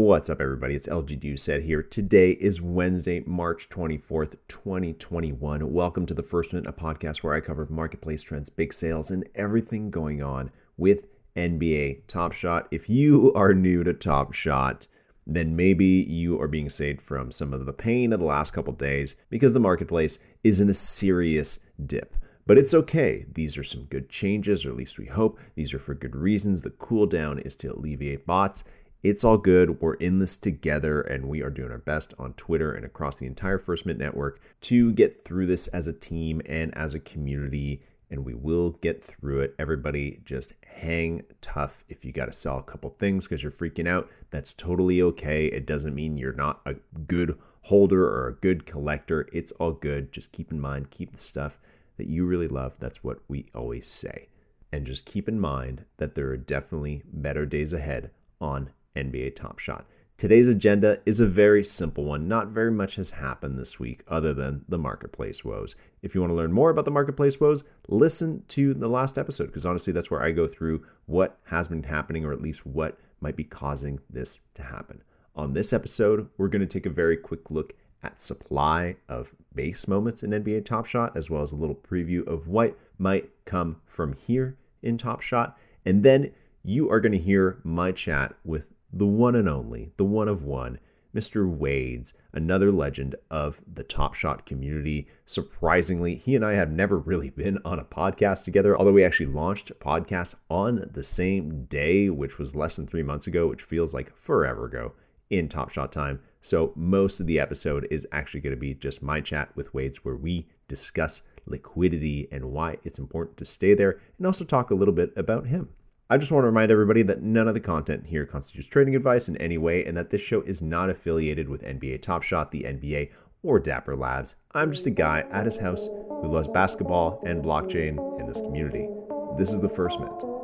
What's up, everybody? It's LG Doucette here. Today is Wednesday, March 24th, 2021. Welcome to the First Mint, a podcast where I cover marketplace trends, big sales, and everything going on with NBA Top Shot. If you are new to Top Shot, then maybe you are being saved from some of the pain of the last couple days because the marketplace is in a serious dip. But it's okay. These are some good changes, or at least we hope. These are for good reasons. The cool down is to alleviate bots it's all good. We're in this together, and we are doing our best on Twitter and across the entire First Mint network to get through this as a team and as a community. And we will get through it. Everybody just hang tough. If you got to sell a couple things because you're freaking out, that's totally okay. It doesn't mean you're not a good holder or a good collector. It's all good. Just keep in mind, keep the stuff that you really love. That's what we always say. And just keep in mind that there are definitely better days ahead on NBA Top Shot. Today's agenda is a very simple one. Not very much has happened this week other than the marketplace woes. If you want to learn more about the marketplace woes, listen to the last episode because honestly, that's where I go through what has been happening or at least what might be causing this to happen. On this episode, we're going to take a very quick look at supply of base moments in NBA Top Shot, as well as a little preview of what might come from here in Top Shot. And then you are going to hear my chat with the one and only, the one of one, Mr. Wades, another legend of the Top Shot community. Surprisingly, he and I have never really been on a podcast together, although we actually launched podcasts on the same day, which was less than three months ago, which feels like forever ago in Top Shot time. So most of the episode is actually going to be just my chat with Wades, where we discuss liquidity and why it's important to stay there, and also talk a little bit about him. I just want to remind everybody that none of the content here constitutes trading advice in any way and that this show is not affiliated with NBA Top Shot, the NBA, or Dapper Labs. I'm just a guy at his house who loves basketball and blockchain in this community. This is the first mint.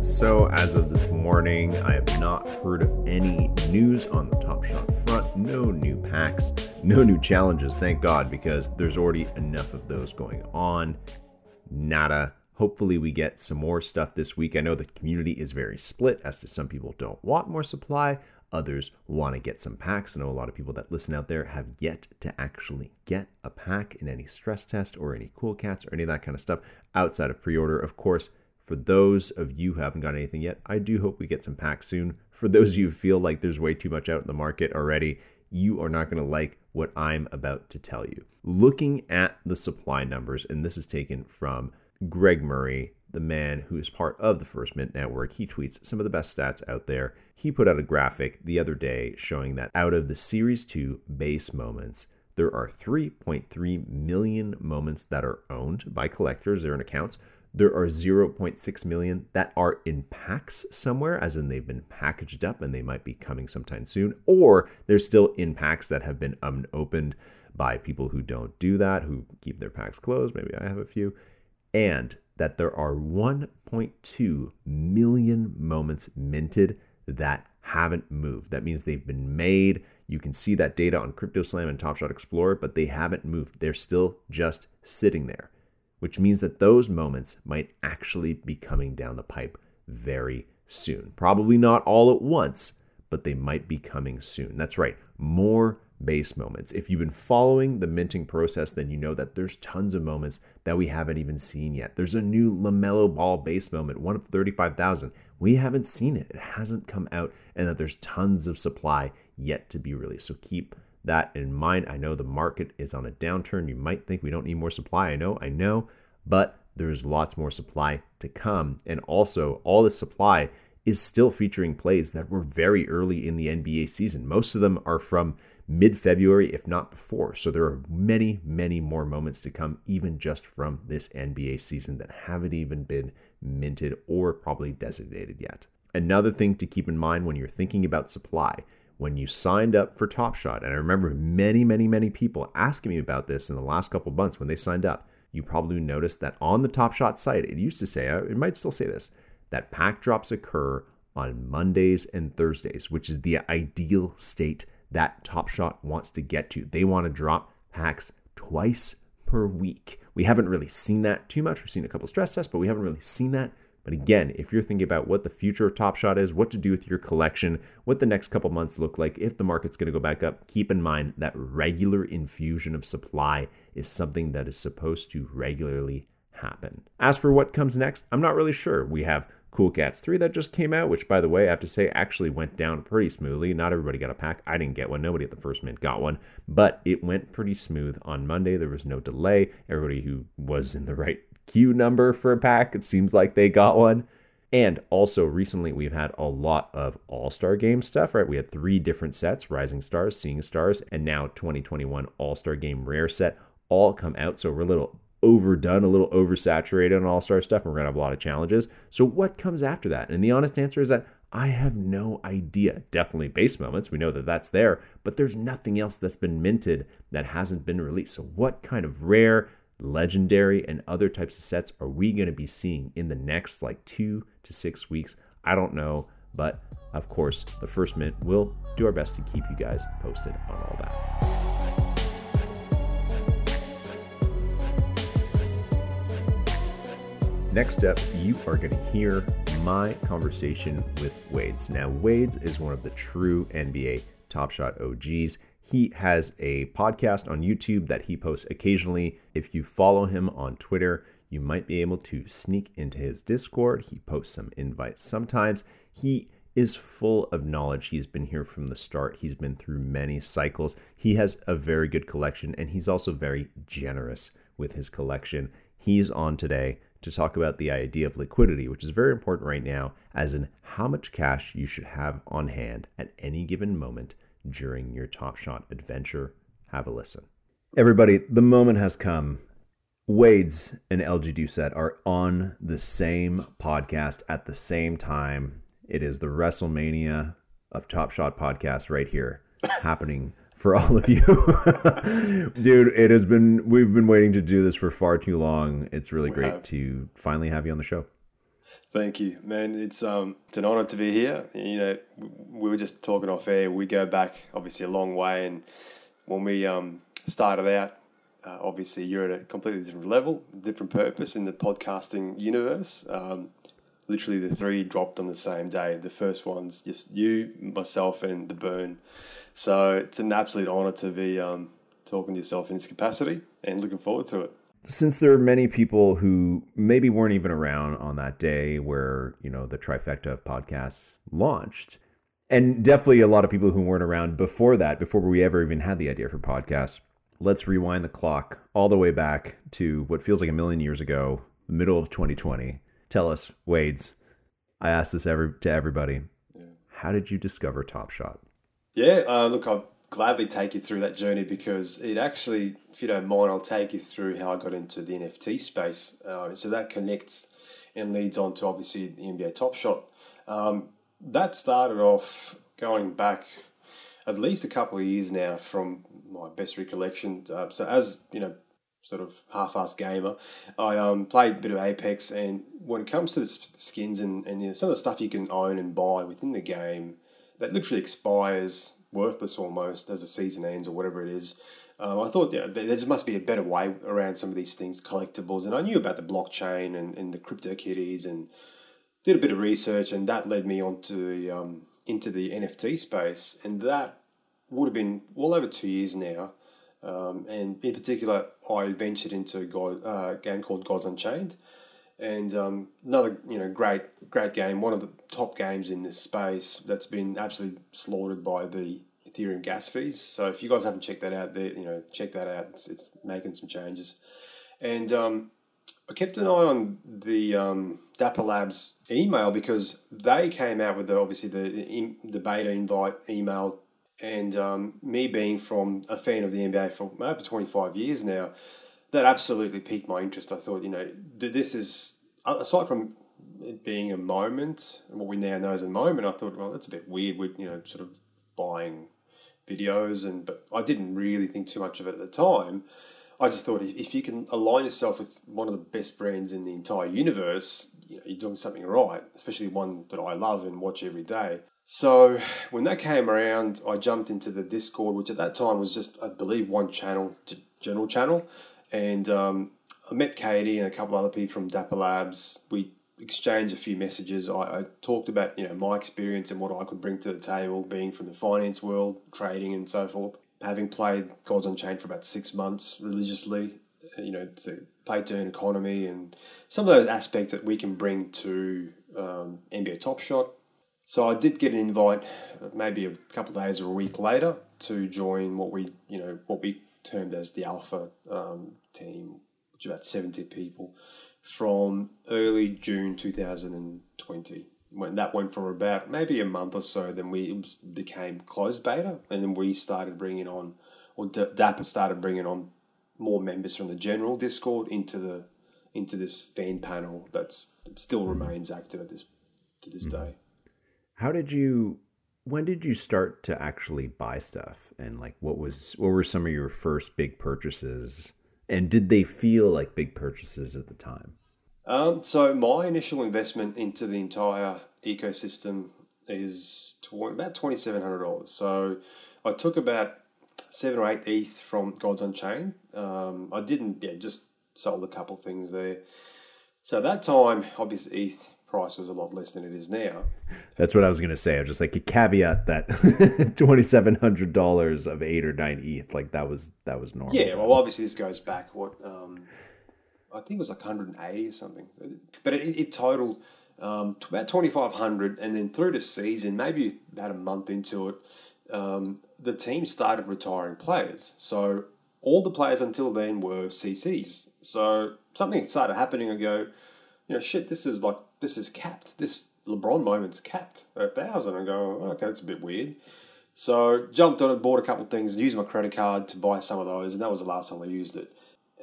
So, as of this morning, I have not heard of any news on the Top Shot front. No new packs, no new challenges, thank God, because there's already enough of those going on. Nada. Hopefully, we get some more stuff this week. I know the community is very split as to some people don't want more supply, others want to get some packs. I know a lot of people that listen out there have yet to actually get a pack in any stress test or any cool cats or any of that kind of stuff outside of pre order. Of course, for those of you who haven't got anything yet, I do hope we get some packs soon. For those of you who feel like there's way too much out in the market already, you are not going to like what I'm about to tell you. Looking at the supply numbers, and this is taken from Greg Murray, the man who is part of the First Mint Network. He tweets some of the best stats out there. He put out a graphic the other day showing that out of the Series 2 base moments, there are 3.3 million moments that are owned by collectors, they're in accounts, there are 0.6 million that are in packs somewhere, as in they've been packaged up and they might be coming sometime soon, or they're still in packs that have been unopened by people who don't do that, who keep their packs closed. Maybe I have a few. And that there are 1.2 million moments minted that haven't moved. That means they've been made. You can see that data on CryptoSlam and Top Shot Explorer, but they haven't moved. They're still just sitting there which means that those moments might actually be coming down the pipe very soon. Probably not all at once, but they might be coming soon. That's right, more base moments. If you've been following the minting process, then you know that there's tons of moments that we haven't even seen yet. There's a new LaMelo Ball base moment, one of 35,000. We haven't seen it, it hasn't come out, and that there's tons of supply yet to be released. So keep that in mind. I know the market is on a downturn. You might think we don't need more supply. I know, I know, but there's lots more supply to come. And also, all this supply is still featuring plays that were very early in the NBA season. Most of them are from mid February, if not before. So there are many, many more moments to come, even just from this NBA season that haven't even been minted or probably designated yet. Another thing to keep in mind when you're thinking about supply when you signed up for Top Shot, and I remember many, many, many people asking me about this in the last couple months when they signed up, you probably noticed that on the Top Shot site, it used to say, uh, it might still say this, that pack drops occur on Mondays and Thursdays, which is the ideal state that Top Shot wants to get to. They want to drop packs twice per week. We haven't really seen that too much. We've seen a couple stress tests, but we haven't really seen that. But again, if you're thinking about what the future of Top Shot is, what to do with your collection, what the next couple months look like, if the market's going to go back up, keep in mind that regular infusion of supply is something that is supposed to regularly happen. As for what comes next, I'm not really sure. We have Cool Cats 3 that just came out, which, by the way, I have to say actually went down pretty smoothly. Not everybody got a pack. I didn't get one. Nobody at the first mint got one, but it went pretty smooth on Monday. There was no delay. Everybody who was in the right queue number for a pack, it seems like they got one. And also, recently, we've had a lot of All Star Game stuff, right? We had three different sets Rising Stars, Seeing Stars, and now 2021 All Star Game Rare set all come out. So we're a little overdone, a little oversaturated on All Star stuff, and we're going to have a lot of challenges. So, what comes after that? And the honest answer is that I have no idea. Definitely base moments, we know that that's there, but there's nothing else that's been minted that hasn't been released. So, what kind of rare, legendary, and other types of sets are we going to be seeing in the next like two to six weeks? I don't know, but of course, the first mint will do our best to keep you guys posted on all that. Next up, you are going to hear my conversation with Wades. Now, Wades is one of the true NBA Top Shot OGs. He has a podcast on YouTube that he posts occasionally. If you follow him on Twitter, you might be able to sneak into his Discord. He posts some invites sometimes. He is full of knowledge. He's been here from the start. He's been through many cycles. He has a very good collection and he's also very generous with his collection. He's on today to talk about the idea of liquidity, which is very important right now, as in how much cash you should have on hand at any given moment during your Top Shot adventure. Have a listen. Everybody, the moment has come. Wades and LG Doucette are on the same podcast at the same time. It is the WrestleMania of Top Shot podcast right here happening for all of you. Dude, it has been we've been waiting to do this for far too long. It's really we great have. to finally have you on the show. Thank you, man. It's um it's an honor to be here. You know, we were just talking off air. We go back obviously a long way, and when we um started out, uh, obviously you're at a completely different level, different purpose in the podcasting universe. Um, literally, the three dropped on the same day. The first one's just you, myself, and the burn so it's an absolute honour to be um, talking to yourself in this capacity and looking forward to it. Since there are many people who maybe weren't even around on that day where, you know, the trifecta of podcasts launched, and definitely a lot of people who weren't around before that, before we ever even had the idea for podcasts, let's rewind the clock all the way back to what feels like a million years ago, middle of 2020. Tell us, Wades, I ask this every, to everybody. Yeah. How did you discover Top Shot? Yeah, uh, look, I'll gladly take you through that journey because it actually, if you don't mind, I'll take you through how I got into the NFT space. Uh, so that connects and leads on to obviously the NBA Top Shot. Um, that started off going back at least a couple of years now from best recollection. Uh, so as you know, sort of half-assed gamer, I um, played a bit of Apex, and when it comes to the skins and, and you know, some of the stuff you can own and buy within the game that literally expires worthless almost as the season ends or whatever it is. Um, I thought yeah, there just must be a better way around some of these things, collectibles. And I knew about the blockchain and, and the crypto kitties and did a bit of research, and that led me onto um, into the NFT space. And that would have been well over two years now. Um, and in particular, I ventured into a God, uh, game called Gods Unchained, and um, another you know great great game, one of the top games in this space that's been absolutely slaughtered by the Ethereum gas fees. So if you guys haven't checked that out, there you know check that out. It's, it's making some changes, and um, I kept an eye on the um, Dapper Labs email because they came out with the, obviously the the beta invite email, and um, me being from a fan of the NBA for over twenty five years now that absolutely piqued my interest. I thought, you know, this is aside from it being a moment, and what we now know as a moment. I thought, well, that's a bit weird. With you know, sort of buying videos, and but I didn't really think too much of it at the time. I just thought if, if you can align yourself with one of the best brands in the entire universe, you know, you're doing something right, especially one that I love and watch every day. So when that came around, I jumped into the Discord, which at that time was just, I believe, one channel, general channel, and um, I met Katie and a couple other people from Dapper Labs. We exchanged a few messages. I, I, talked about you know my experience and what I could bring to the table, being from the finance world, trading, and so forth. Having played Gods Unchained for about six months religiously, you know, to play to an economy and some of those aspects that we can bring to um, NBA Top Shot. So I did get an invite, maybe a couple of days or a week later, to join what we you know what we termed as the Alpha um, team, which is about seventy people from early June 2020. When that went for about maybe a month or so, then we was, became closed beta, and then we started bringing on, or Dapper started bringing on more members from the general Discord into the into this fan panel that's that still remains active at this to this mm-hmm. day. How did you? When did you start to actually buy stuff, and like what was what were some of your first big purchases? And did they feel like big purchases at the time? Um, so my initial investment into the entire ecosystem is about twenty seven hundred dollars. So I took about seven or eight ETH from Gods Unchained. Um, I didn't, yeah, just sold a couple things there. So at that time, obviously ETH price was a lot less than it is now. That's what I was going to say. I was just like a caveat that twenty seven hundred dollars of eight or nine ETH, like that was that was normal. Yeah, well, obviously this goes back what um, I think it was like hundred and eighty or something, but it, it totaled um, to about twenty five hundred, and then through the season, maybe about a month into it, um, the team started retiring players. So all the players until then were CCs. So something started happening. I go, you know, shit, this is like this is capped. This LeBron moment's capped at a thousand. I go, okay, that's a bit weird. So jumped on it, bought a couple of things, used my credit card to buy some of those, and that was the last time I used it.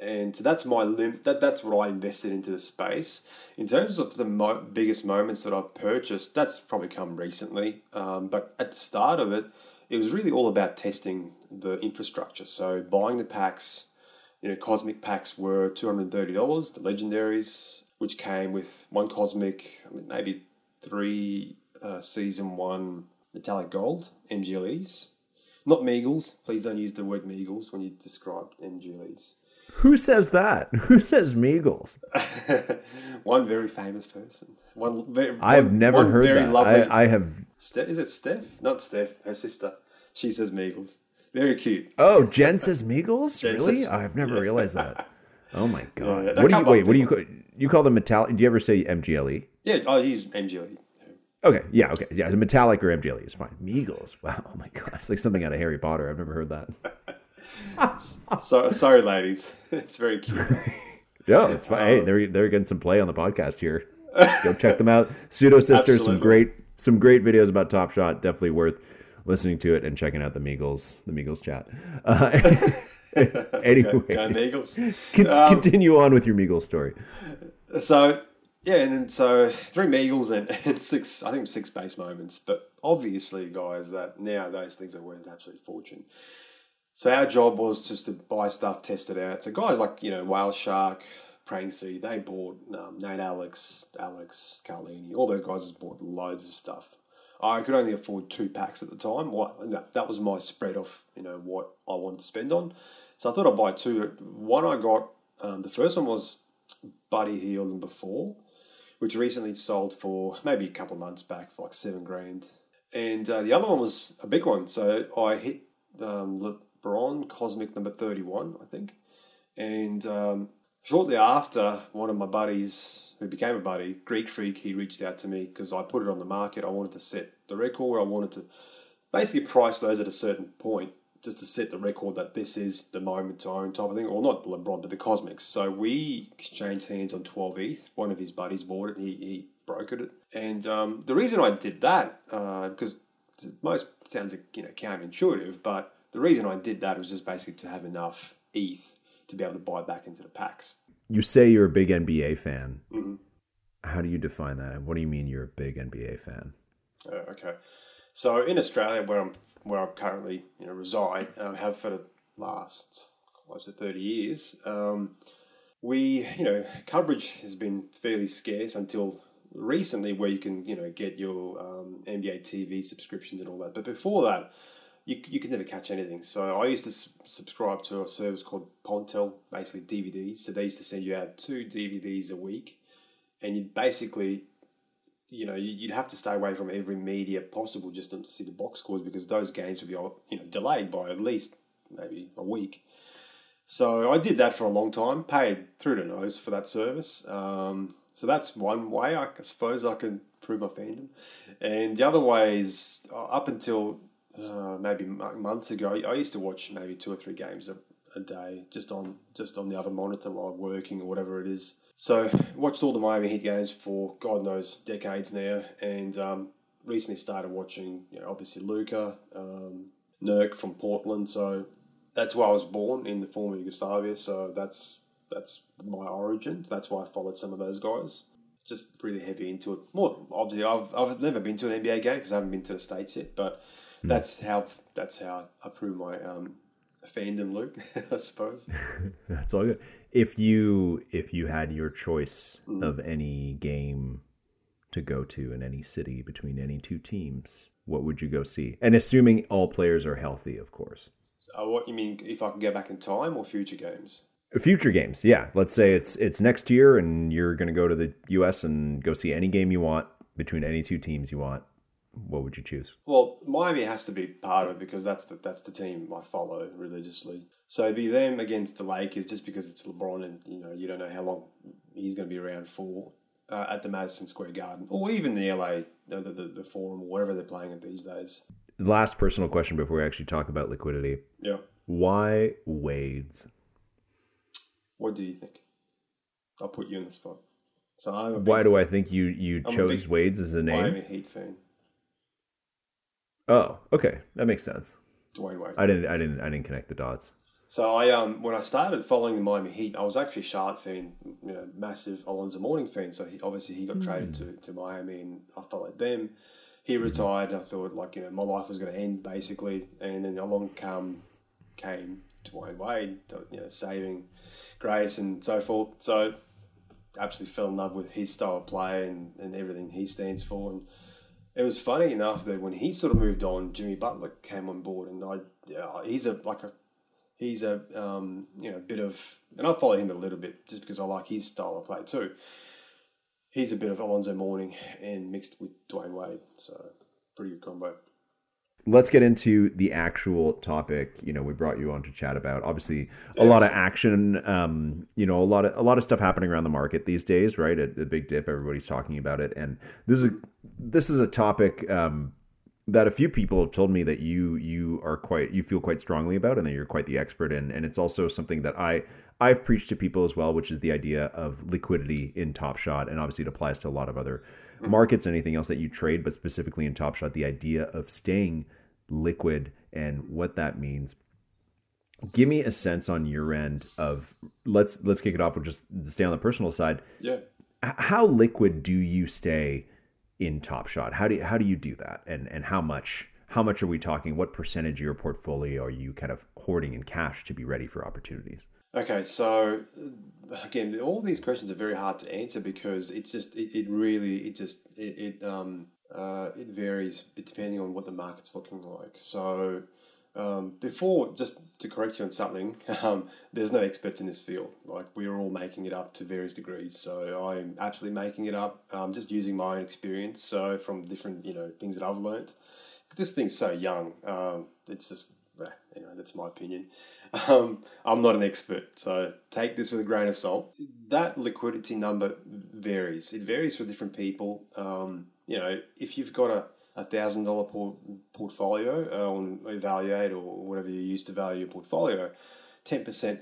And so that's my limp. That that's what I invested into the space. In terms of the mo- biggest moments that I've purchased, that's probably come recently. Um, but at the start of it, it was really all about testing the infrastructure. So buying the packs, you know, cosmic packs were two hundred and thirty dollars. The legendaries which came with one cosmic, I mean, maybe three uh, season one metallic gold MGLEs. Not Meagles. Please don't use the word Meagles when you describe MGLEs. Who says that? Who says Meagles? one very famous person. One very. I've never one heard that. Lovely, I, I have. Ste- is it Steph? Not Steph. Her sister. She says Meagles. Very cute. Oh, Jen says Meagles. Jen really? Says, I've never yeah. realized that. Oh my god! Yeah, what do you wait? What do you you call them metallic? Do you ever say MGLE? Yeah, I use MGLE. Okay, yeah, okay, yeah. Metallic or MGLE is fine. Meagles. Wow. Oh my god, it's like something out of Harry Potter. I've never heard that. so, sorry, ladies. It's very cute. yeah, it's fine. Um, hey, they're they're getting some play on the podcast here. Go check them out. Pseudo Sisters, some great some great videos about Top Shot. Definitely worth listening to it and checking out the Meagles the Meagles chat. Uh, anyway, um, continue on with your Meagles story. So yeah, and then so three Meagles and, and six, I think six base moments. But obviously, guys, that now those things are worth an absolute fortune. So our job was just to buy stuff, test it out. So guys like you know Whale Shark, Praying Sea, they bought um, Nate Alex, Alex Carlini, all those guys just bought loads of stuff. I could only afford two packs at the time. What that, that was my spread off, you know, what I wanted to spend on. So I thought I'd buy two. One I got, um, the first one was Buddy Hield and before, which recently sold for maybe a couple of months back for like seven grand. And uh, the other one was a big one. So I hit um, LeBron Cosmic number 31, I think. And um, shortly after, one of my buddies, who became a buddy, Greek Freak, he reached out to me because I put it on the market. I wanted to set the record. I wanted to basically price those at a certain point just to set the record that this is the moment to own type of thing, or not LeBron, but the Cosmics. So we exchanged hands on 12 ETH. One of his buddies bought it, and he, he brokered it. And um, the reason I did that, uh, because most sounds you know counterintuitive, but the reason I did that was just basically to have enough ETH to be able to buy back into the packs. You say you're a big NBA fan. Mm-hmm. How do you define that? What do you mean you're a big NBA fan? Uh, okay. So in Australia, where I'm where I currently you know reside, uh, have for the last close to thirty years. Um, we you know coverage has been fairly scarce until recently, where you can you know get your um, NBA TV subscriptions and all that. But before that, you, you could never catch anything. So I used to s- subscribe to a service called Podtel, basically DVDs. So they used to send you out two DVDs a week, and you'd basically, you know, you- you'd have to stay away from every media possible just to see the box scores because those games would be, you know, delayed by at least maybe a week. So I did that for a long time, paid through the nose for that service. Um, so that's one way I suppose I can prove my fandom. And the other way is uh, up until uh, maybe months ago, I used to watch maybe two or three games a, a day just on just on the other monitor while working or whatever it is. So watched all the Miami Heat games for God knows decades now, and um, recently started watching you know obviously Luka, um, Nurk from Portland. So that's where I was born in the former Yugoslavia. So that's that's my origin. That's why I followed some of those guys. Just really heavy into it. More obviously, I've, I've never been to an NBA game because I haven't been to the states yet. But that's how that's how I prove my um, fandom, Luke. I suppose. That's all good. If you if you had your choice of any game to go to in any city between any two teams, what would you go see? And assuming all players are healthy, of course. Uh, what you mean? If I could go back in time or future games? Future games, yeah. Let's say it's it's next year, and you're going to go to the U.S. and go see any game you want between any two teams you want. What would you choose? Well, Miami has to be part of it because that's the that's the team I follow religiously. So it'd be them against the Lakers, just because it's LeBron, and you know you don't know how long he's going to be around for uh, at the Madison Square Garden, or even the LA, the, the the Forum, or wherever they're playing it these days. Last personal question before we actually talk about liquidity. Yeah. Why Wades? What do you think? I'll put you in the spot. So I'm a big Why do I think you you I'm chose big Wades as a name? Miami Heat fan. Oh, okay, that makes sense. Dwyane Wade. I didn't I didn't I didn't connect the dots. So I um when I started following the Miami Heat, I was actually a Charlotte fan, you know, massive Alonzo Mourning fan. So he, obviously he got traded to, to Miami, and I followed them. He retired, and I thought like you know my life was going to end basically, and then along come came Dwyane Wade, you know, saving grace and so forth. So absolutely fell in love with his style of play and, and everything he stands for. And it was funny enough that when he sort of moved on, Jimmy Butler came on board, and I yeah, he's a like a he's a um, you know bit of and I follow him a little bit just because I like his style of play too. He's a bit of Alonzo Mourning and mixed with Dwyane Wade, so pretty good combo. Let's get into the actual topic. You know, we brought you on to chat about obviously a lot of action. Um, you know, a lot of a lot of stuff happening around the market these days, right? A, a big dip. Everybody's talking about it, and this is a, this is a topic um, that a few people have told me that you you are quite you feel quite strongly about, and that you're quite the expert in. And it's also something that I I've preached to people as well, which is the idea of liquidity in Top Shot, and obviously it applies to a lot of other mm-hmm. markets, anything else that you trade, but specifically in Top Shot, the idea of staying liquid and what that means. Give me a sense on your end of let's let's kick it off with just stay on the personal side. Yeah. How liquid do you stay in Top Shot? How do you, how do you do that, and and how much? How much are we talking? What percentage of your portfolio are you kind of hoarding in cash to be ready for opportunities? Okay, so again, all these questions are very hard to answer because it's just it, it really it just it, it um uh, it varies depending on what the market's looking like. So um, before, just to correct you on something, um, there's no experts in this field. Like we're all making it up to various degrees. So I'm absolutely making it up, I'm just using my own experience. So from different you know things that I've learnt. This thing's so young. Um, it's just anyway. That's my opinion. Um, I'm not an expert, so take this with a grain of salt. That liquidity number varies. It varies for different people. Um, you know, if you've got a a thousand dollar portfolio uh, on Evaluate or whatever you use to value your portfolio, ten percent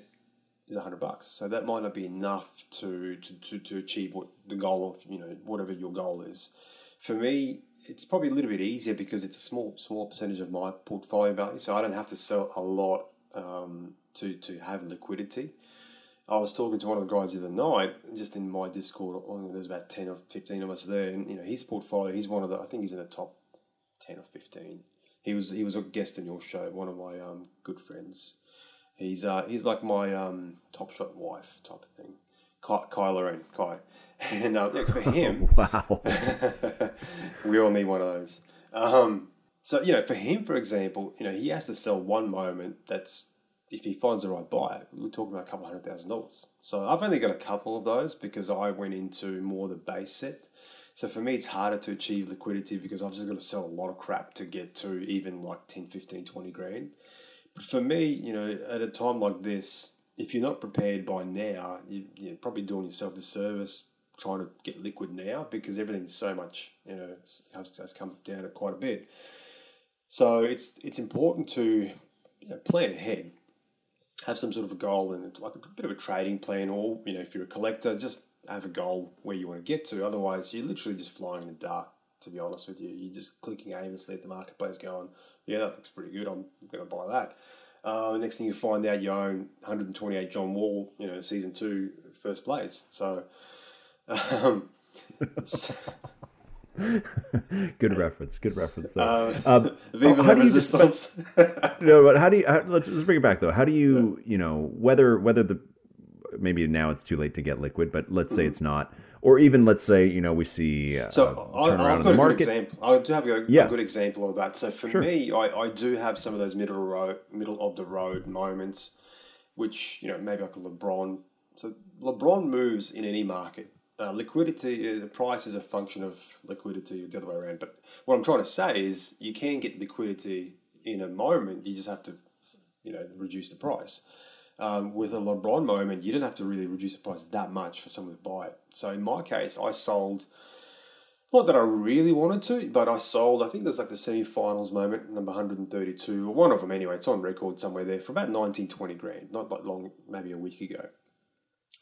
is a hundred bucks. So that might not be enough to, to, to, to achieve what the goal of you know whatever your goal is. For me, it's probably a little bit easier because it's a small small percentage of my portfolio value, so I don't have to sell a lot um, to to have liquidity. I was talking to one of the guys the other night, just in my Discord. There's about ten or fifteen of us there, and you know his portfolio. He's one of the. I think he's in the top ten or fifteen. He was he was a guest in your show. One of my um, good friends. He's uh, he's like my um, top shot wife type of thing. Kai, Kylo Ren, Kai, and uh, yeah, for him, Wow. we all need one of those. Um, So you know, for him, for example, you know, he has to sell one moment. That's if he finds the right buyer, we're talking about a couple hundred thousand dollars. So I've only got a couple of those because I went into more the base set. So for me, it's harder to achieve liquidity because I've just got to sell a lot of crap to get to even like 10, 15, 20 grand. But for me, you know, at a time like this, if you're not prepared by now, you, you're probably doing yourself a disservice trying to get liquid now because everything's so much, you know, has come down quite a bit. So it's it's important to you know, plan ahead, have some sort of a goal and like a bit of a trading plan, or you know, if you're a collector, just have a goal where you want to get to. Otherwise, you're literally just flying in the dark. To be honest with you, you're just clicking aimlessly at the marketplace, going, "Yeah, that looks pretty good. I'm going to buy that." Uh, next thing you find out, you own 128 John Wall, you know, season two, first place. So, um, good reference. Good reference. Though. Um, Viva how do you resistance. no, but how do you? How, let's let's bring it back though. How do you? You know, whether whether the maybe now it's too late to get liquid, but let's say it's not, or even let's say you know we see uh, So I, I've in got the a good market. example. I do have a, Yeah. a good example of that. So for Sure. me, I, I do have some of those middle road, middle of the road moments, which you know maybe like a LeBron. So LeBron moves in any market. Uh, liquidity, is, the price is a function of liquidity, the other way around. But what I'm trying to say is, you can get liquidity in a moment. You just have to, you know, reduce the price. Um, with a LeBron moment, you didn't have to really reduce the price that much for someone to buy it. So in my case, I sold not that I really wanted to, but I sold, I think there's like the semi-finals moment, number 132, or one of them anyway, it's on record somewhere there, for about 19, 20 grand, not that long, maybe a week ago.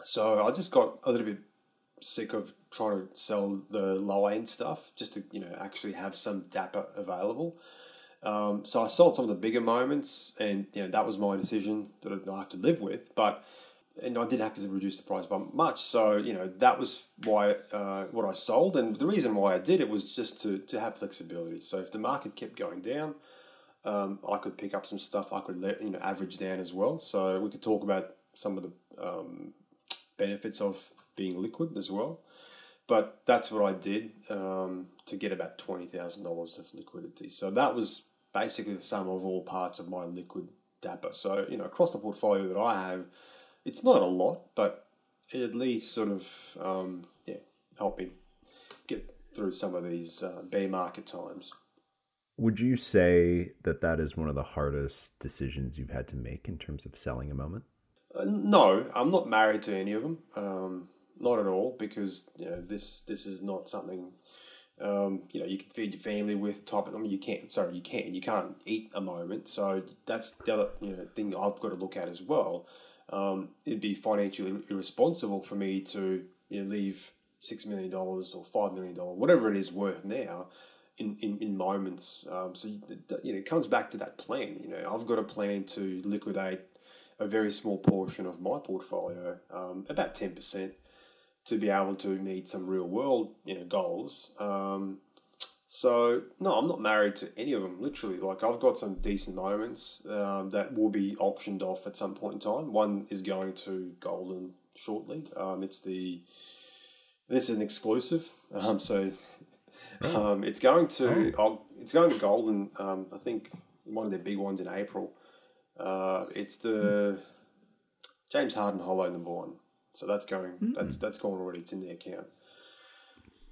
So I just got a little bit sick of trying to sell the low end stuff just to, you know, actually have some dapper available. Um, so I sold some of the bigger moments, and you know that was my decision that I have to live with. But and I did have to reduce the price by much. So you know that was why uh, what I sold, and the reason why I did it was just to to have flexibility. So if the market kept going down, um, I could pick up some stuff. I could let you know average down as well. So we could talk about some of the um, benefits of being liquid as well. But that's what I did um, to get about twenty thousand dollars of liquidity. So that was basically the sum of all parts of my liquid dapper. So you know across the portfolio that I have, it's not a lot, but it at least sort of um, yeah help me get through some of these uh, bear market times. Would you say that that is one of the hardest decisions you've had to make in terms of selling a moment? Uh, no, I'm not married to any of them. Um, not at all, because you know this this is not something um, you know you can feed your family with. Type of, I mean, you can't. Sorry, you can't. You can't eat a moment. So that's the other you know thing I've got to look at as well. Um, it'd be financially irresponsible for me to you know, leave six million dollars or five million dollars, whatever it is worth now, in, in, in moments. Um, so you know, it comes back to that plan. You know, I've got a plan to liquidate a very small portion of my portfolio, um, about ten percent, to be able to meet some real world you know goals. Um, so no, I'm not married to any of them. Literally, like I've got some decent moments um, that will be auctioned off at some point in time. One is going to Goldin shortly. Um, it's the this is an exclusive, um, so um, it's going to oh. it's going to Goldin. Um, I think one of their big ones in April. Uh, it's the James Harden Holo number one. So that's going. That's that's gone already. It's in the account.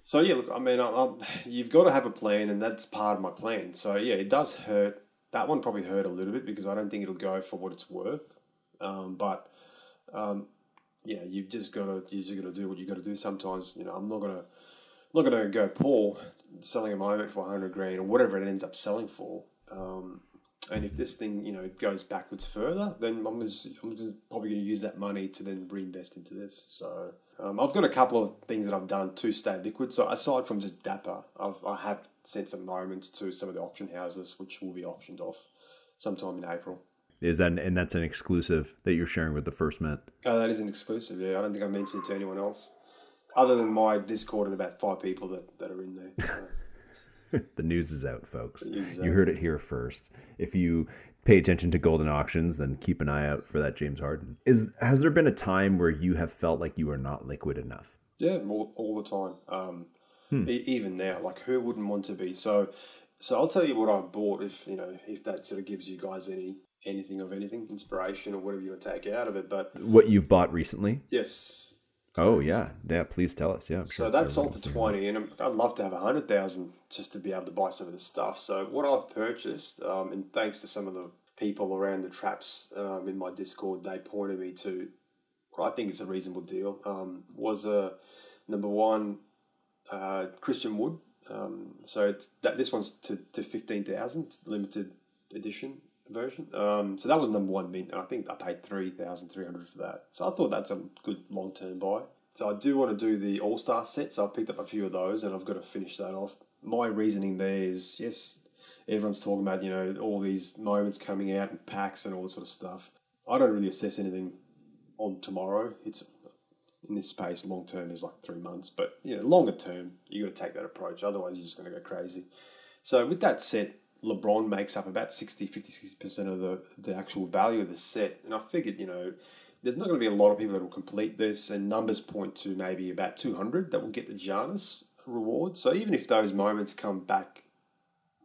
So yeah, look. I mean, I, I'm, you've got to have a plan, and that's part of my plan. So yeah, it does hurt. That one probably hurt a little bit because I don't think it'll go for what it's worth. Um, but um, yeah, you've just got to you just got to do what you got to do. Sometimes you know I'm not gonna I'm not gonna go poor selling a moment for hundred grand or whatever it ends up selling for. Um, and if this thing you know goes backwards further, then I'm just I'm just probably going to use that money to then reinvest into this. So um, I've got a couple of things that I've done to stay liquid. So aside from just Dapper, I've I have sent some moments to some of the auction houses, which will be auctioned off sometime in April. Is that and that's an exclusive that you're sharing with the first mint? Oh, that is an exclusive. Yeah, I don't think I mentioned it to anyone else, other than my Discord and about five people that, that are in there. So. the news is out, folks. is You heard it here first. If you pay attention to Goldin auctions, then keep an eye out for that James Harden. Is has there been a time where you have felt like you are not liquid enough? Yeah, all, all the time. Um, e- even now, like who wouldn't want to be? So, So I'll tell you what I bought if you know if that sort of gives you guys any anything of anything, inspiration or whatever you want to take out of it. But What you've bought recently? yes, Oh yeah, yeah. Please tell us. Yeah. I'm so sure that's sold for twenty, and I'd love to have a hundred thousand just to be able to buy some of this stuff. So what I've purchased, um, and thanks to some of the people around the traps um, in my Discord, they pointed me to what I think is a reasonable deal. Um, was a number one uh, Christian Wood. Um, so it's that this one's to, to fifteen thousand limited edition version. Um, so that was number one mint, and I think I paid three thousand three hundred for that. So I thought that's a good long term buy. So I do want to do the All Star set. So I picked up a few of those, and I've got to finish that off. My reasoning there is yes, everyone's talking about you know all these moments coming out and packs and all this sort of stuff. I don't really assess anything on tomorrow. It's in this space, long term is like three months, but you know, longer term, you got to take that approach. Otherwise, you're just going to go crazy. So with that set, LeBron makes up about 60, 56% of the, the actual value of the set. And I figured, you know, there's not going to be a lot of people that will complete this, and numbers point to maybe about 200 that will get the Giannis reward. So even if those moments come back,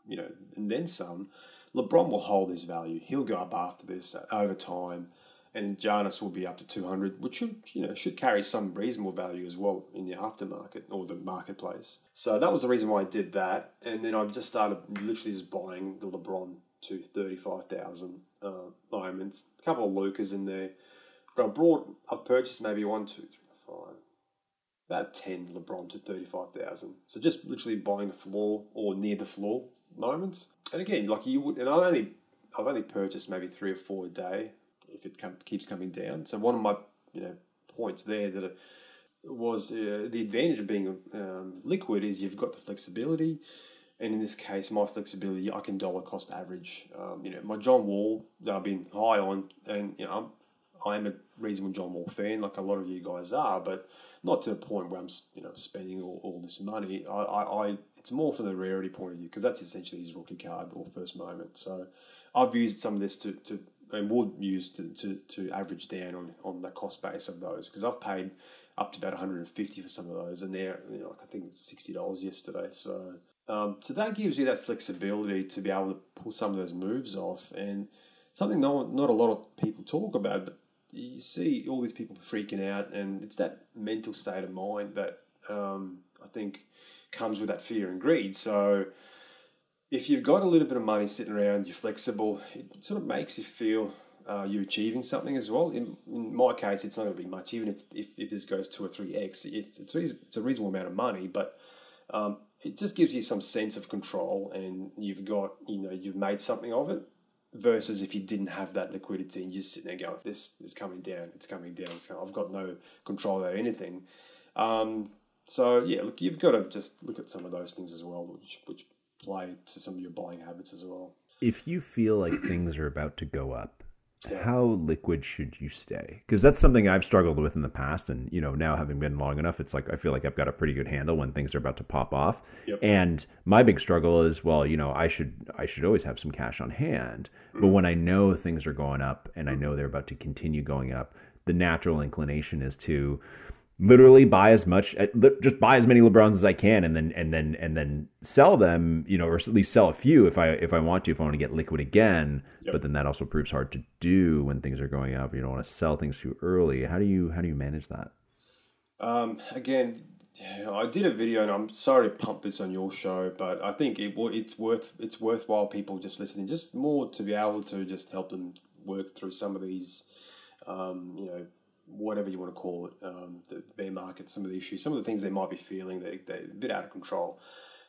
you know, and then some, LeBron will hold his value. He'll go up after this over time, and Giannis will be up to 200, which should, you know, should carry some reasonable value as well in the aftermarket or the marketplace. So that was the reason why I did that. And then I've just started literally just buying the LeBron to 35,000 uh, moments, a couple of Lukas in there. But I brought, I've purchased maybe one, two, three, five, about 10 LeBron to 35,000. So just literally buying the floor or near the floor moments. And again, like you would, and I only, I've only purchased maybe three or four a day if it com- keeps coming down. So one of my, you know, points there that was uh, the advantage of being um, liquid is you've got the flexibility. And in this case, my flexibility, I can dollar cost average. Um, you know, my John Wall that I've been high on, and you know, I'm, I'm a reasonable John Wall fan, like a lot of you guys are, but not to the point where I'm, you know, spending all, all this money. I, I, I, it's more from the rarity point of view because that's essentially his rookie card or first moment. So I've used some of this to, to and would use to, to, to average down on, on the cost base of those because I've paid up to about 150 for some of those, and they're you know, like I think sixty dollars yesterday. So um, so that gives you that flexibility to be able to pull some of those moves off, and something no not a lot of people talk about, but you see all these people freaking out, and it's that mental state of mind that um, I think comes with that fear and greed. So if you've got a little bit of money sitting around, you're flexible, it sort of makes you feel uh, you're achieving something as well. In, in my case, it's not going to be much, even if, if, if this goes two or three X, it's, it's, it's a reasonable amount of money, but um, it just gives you some sense of control and you've got, you know, you've made something of it versus if you didn't have that liquidity and you're sitting there going, this is coming down, it's coming down, it's coming, I've got no control over anything. Um, so, yeah, look, you've got to just look at some of those things as well, which, which play to some of your buying habits as well. If you feel like things are about to go up, Yeah. how liquid should you stay? Because that's something I've struggled with in the past, and you know now having been long enough, it's like I feel like I've got a pretty good handle when things are about to pop off. Yep. And my big struggle is, well, you know, I should I should always have some cash on hand, Mm. but when I know things are going up and I know they're about to continue going up, the natural inclination is to literally buy as much uh, just buy as many lebrons as i can and then and then and then sell them you know or at least sell a few if i if i want to if i want to get liquid again. But then that also proves hard to do when things are going up. You don't want to sell things too early. How do you how do you manage that? Um, again, I did a video, and I'm sorry to pump this on your show, but I think it it's worth it's worthwhile people just listening, just more to be able to just help them work through some of these, um, you know, whatever you want to call it, um, the bear market, some of the issues, some of the things they might be feeling they they're a bit out of control.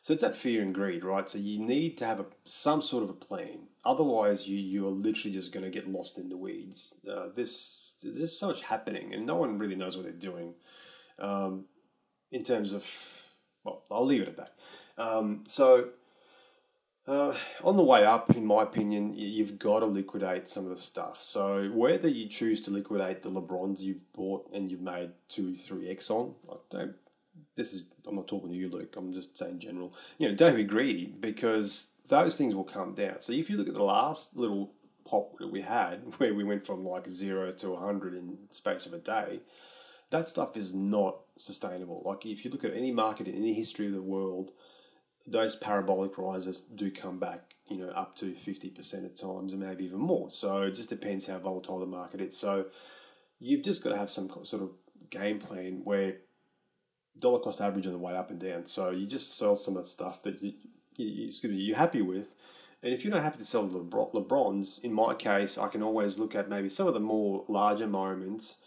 So it's that fear and greed, right? So you need to have a some sort of a plan. Otherwise, you you are literally just going to get lost in the weeds. Uh, this there's so much happening, and no one really knows what they're doing um, in terms of, well, I'll leave it at that. Um, so, uh, on the way up, in my opinion, you've got to liquidate some of the stuff. So, whether you choose to liquidate the LeBrons you've bought and you've made two, three X on, I don't. This is I'm not talking to you, Luke. I'm just saying general. You know, don't be greedy because those things will come down. So if you look at the last little pop that we had, where we went from like zero to hundred in space of a day, that stuff is not sustainable. Like if you look at any market in any history of the world, those parabolic rises do come back, you know, up to 50% at times and maybe even more. So it just depends how volatile the market is. So you've just got to have some sort of game plan where dollar cost average on the way up and down. So you just sell some of the stuff that you, you, excuse me, you're happy with. And if you're not happy to sell LeBron, LeBrons, in my case, I can always look at maybe some of the more larger moments.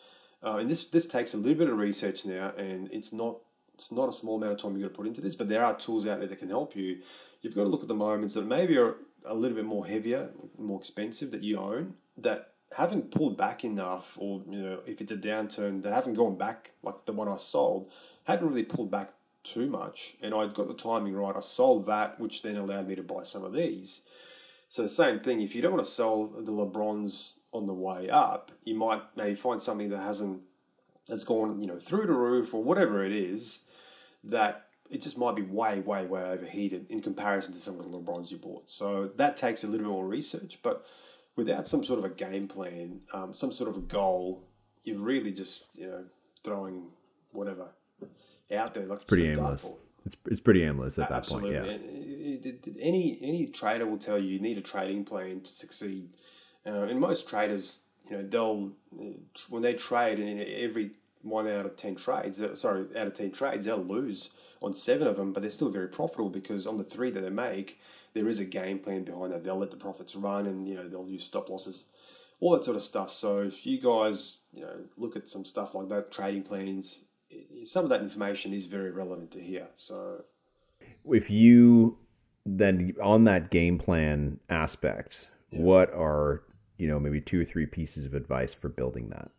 Uh, and this this takes a little bit of research now, and it's not it's not a small amount of time you've got to put into this, but there are tools out there that can help you. You've got to look at the moments that maybe are a little bit more heavier, more expensive that you own that haven't pulled back enough, or you know, if it's a downturn that haven't gone back like the one I sold, hadn't really pulled back too much, and I'd got the timing right. I sold that, which then allowed me to buy some of these. So the same thing. If you don't want to sell the LeBrons on the way up, you might maybe find something that hasn't that's gone you know through the roof or whatever it is that it just might be way way way overheated in comparison to some of the LeBrons you bought. So that takes a little bit more research, but without some sort of a game plan, um, some sort of a goal, you're really just you know throwing whatever out there. Like it's pretty aimless. It's, it's pretty aimless at that Absolutely. point. Yeah. Any any trader will tell you you need a trading plan to succeed. Uh, and most traders, you know, they'll when they trade, and every one out of ten trades, uh, sorry, out of ten trades, they'll lose on seven of them, but they're still very profitable because on the three that they make, there is a game plan behind that. They'll let the profits run, and you know they'll use stop losses, all that sort of stuff. So if you guys, you know, look at some stuff like that, trading plans, some of that information is very relevant to here. So, if you then on that game plan aspect, yeah. what are you know maybe two or three pieces of advice for building that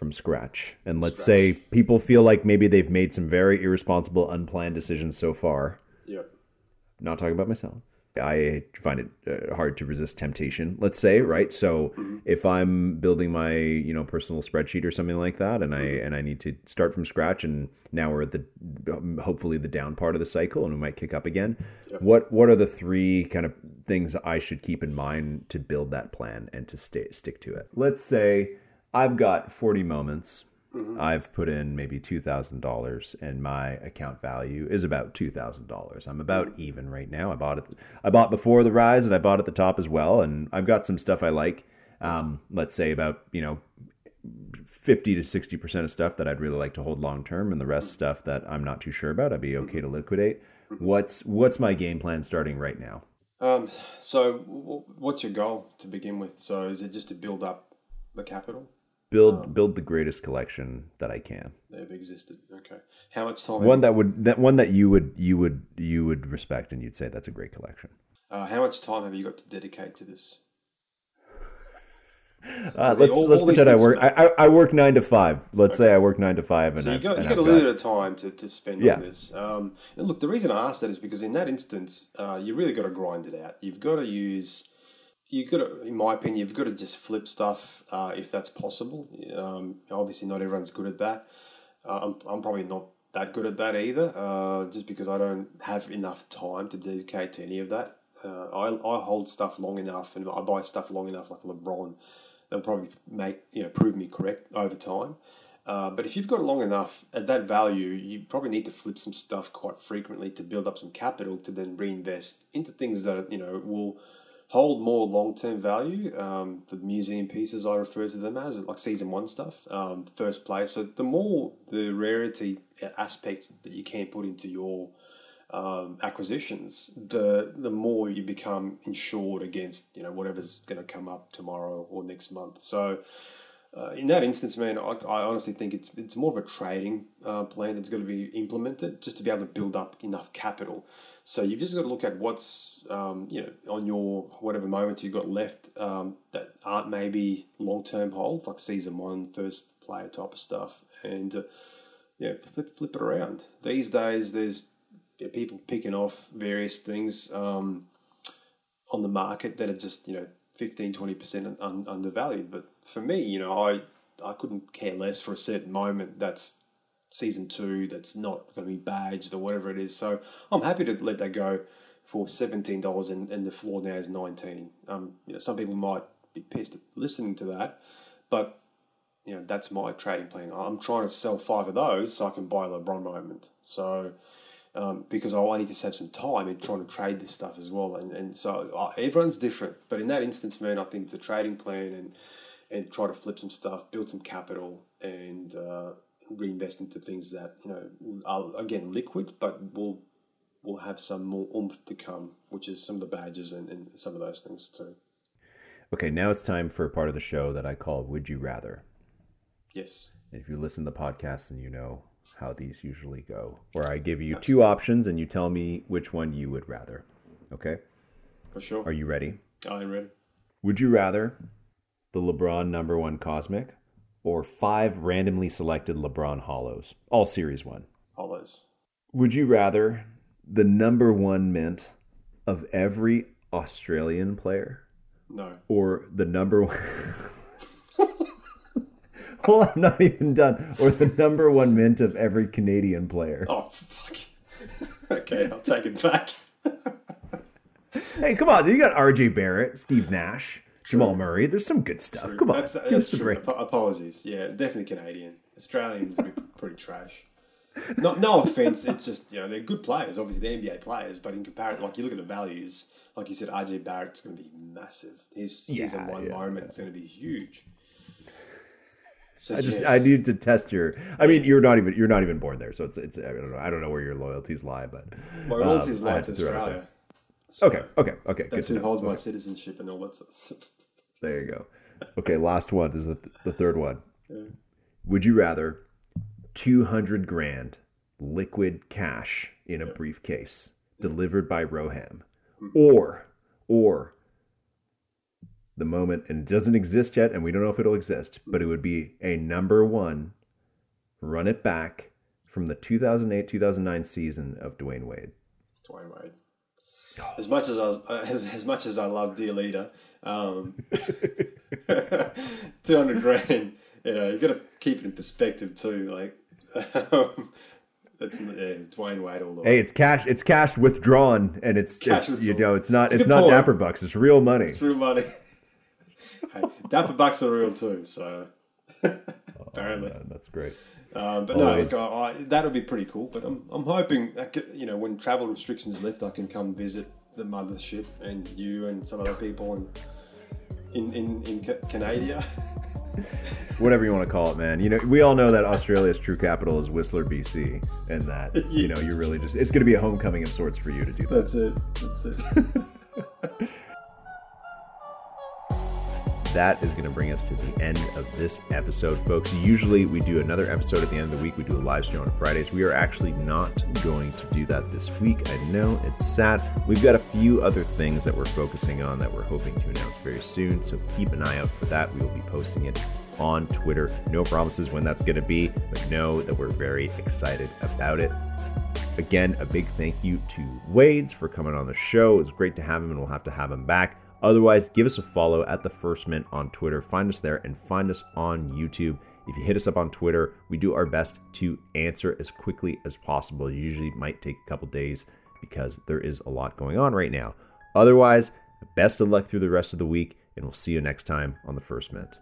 from scratch? And let's scratch. say people feel like maybe they've made some very irresponsible, unplanned decisions so far. Yep. Not talking about myself. I find it uh, hard to resist temptation. Let's say, right? So mm-hmm. if I'm building my you know personal spreadsheet or something like that, and I mm-hmm. and I need to start from scratch, and now we're at the um, hopefully the down part of the cycle, and we might kick up again. Yep. What what are the three kind of things I should keep in mind to build that plan and to stay stick to it? Let's say I've got 40 moments Mm-hmm. I've put in maybe two thousand dollars, and my account value is about two thousand dollars. I'm about mm-hmm. even right now. I bought it. I bought before the rise, and I bought at the top as well. And I've got some stuff I like. Um, let's say about you know fifty to sixty percent of stuff that I'd really like to hold long term, and the rest mm-hmm. stuff that I'm not too sure about. I'd be okay to mm-hmm. liquidate. What's what's my game plan starting right now? Um, so, what's your goal to begin with? So, is it just to build up the capital? Build um, build the greatest collection that I can. They've existed. Okay. How much time? One that would that one that you would you would you would respect and you'd say that's a great collection. Uh, how much time have you got to dedicate to this? Uh, let's all, let's all pretend I work. I, I work nine to five. Let's okay. say I work nine to five, and so you got, you got a little bit of time to, to spend yeah. on this. Um, and look, the reason I ask that is because in that instance, uh, you really got to grind it out. You've got to use you've got to, in my opinion, you've got to just flip stuff uh, if that's possible. Um, obviously, not everyone's good at that. Uh, I'm, I'm probably not that good at that either, uh, just because I don't have enough time to dedicate to any of that. Uh, I, I hold stuff long enough and I buy stuff long enough, like LeBron, they'll probably make you know prove me correct over time. Uh, but if you've got long enough at that value, you probably need to flip some stuff quite frequently to build up some capital to then reinvest into things that you know will hold more long term value. Um, the museum pieces I refer to them as like season one stuff, um, first place. So the more the rarity aspects that you can put into your um, acquisitions, the the more you become insured against you know whatever's going to come up tomorrow or next month. So. Uh, in that instance, man, I, I, honestly think it's it's more of a trading uh, plan that's going to be implemented just to be able to build up enough capital so you've just got to look at what's um, you know on your whatever moments you've got left um, that aren't maybe long term holds, like season one, first player type of stuff, and uh, yeah, flip, flip it around. These days, there's people picking off various things um, on the market that are just you know 15 20 percent undervalued. But for me, you know, I I couldn't care less for a certain moment that's season two that's not going to be badged or whatever it is. So I'm happy to let that go for seventeen dollars, and, and the floor now is nineteen. Um, you know, some people might be pissed at listening to that, but you know that's my trading plan. I'm trying to sell five of those so I can buy a LeBron moment. So um, because I need to save some time in trying to trade this stuff as well. And, and so uh, everyone's different. But in that instance, man, I think it's a trading plan and, and try to flip some stuff, build some capital, and uh, reinvest into things that, you know, are, again, liquid, but will will have some more oomph to come, which is some of the badges and, and some of those things too. Okay, now it's time for a part of the show that I call Would You Rather. Yes. If you listen to the podcast, then you know how these usually go, where I give you two options and you tell me which one you would rather. Okay? For sure. Are you ready? I'm ready. Would you rather the LeBron number one Cosmic or five randomly selected LeBron Holos, all series one? Holos. Would you rather the number one mint of every Australian player No. or the number one? well, I'm not even done. Or the number one mint of every Canadian player. Oh, fuck. okay, I'll take it back. Hey, come on! You got R.J. Barrett, Steve Nash, Jamal Murray. There's some good stuff. Come on, That's, give that's us a true. break. Ap- apologies. Yeah, definitely Canadian. Australians are pretty trash. No, no offense. It's just you know they're good players. Obviously, they're NBA players, but in comparison, like you look at the values, like you said, RJ Barrett's going to be massive. His season Yeah, one yeah, moment is going to be huge. So, I just yeah, I need to test your. I mean, you're not even you're not even born there, so it's it's I don't know I don't know where your loyalties lie, but my loyalties um, lie to to throw it out Australia. there. Okay, okay, okay. That's who holds my Okay, citizenship and all that stuff. There you go. Okay, last one is the the third one. Would you rather two hundred grand liquid cash in a briefcase delivered by Roham, or or the moment and it doesn't exist yet, and we don't know if it'll exist, but it would be a number one. Run it back from the 2008 2009 season of Dwyane Wade. Dwyane Wade. As much as I was, uh, as, as much as I love Dear Leader, um, two hundred grand. You know, you got to keep it in perspective too. Like, um, it's yeah, Dwyane Wade all the way. Hey, it's cash. It's cash withdrawn, and it's Cash it's you know it's not It's it's not point. Dapper Bucks. It's real money. It's real money. hey, Dapper Bucks are real too. So apparently, Uh, that's great. um, but no, look, I, I, that would be pretty cool. But I'm, I'm hoping you know when travel restrictions lift, I can come visit the mothership and you and some other people and in in in Ca- Canada. Whatever you want to call it, man. You know, we all know that Australia's true capital is Whistler, BC, and that you know you're really just it's going to be a homecoming of sorts for you to do that. That's it. That's it. that is going to bring us to the end of this episode, folks. Usually we do another episode at the end of the week. We do a live stream on Fridays. We are actually not going to do that this week. I know it's sad. We've got a few other things that we're focusing on that we're hoping to announce very soon. So keep an eye out for that. We will be posting it on Twitter. No promises when that's going to be, but know that we're very excited about it. Again, a big thank you to Wades for coming on the show. It was great to have him, and we'll have to have him back. Otherwise, give us a follow at the First Mint on Twitter. Find us there and find us on YouTube. If you hit us up on Twitter, we do our best to answer as quickly as possible. It usually might take a couple days because there is a lot going on right now. Otherwise, best of luck through the rest of the week, and we'll see you next time on the First Mint.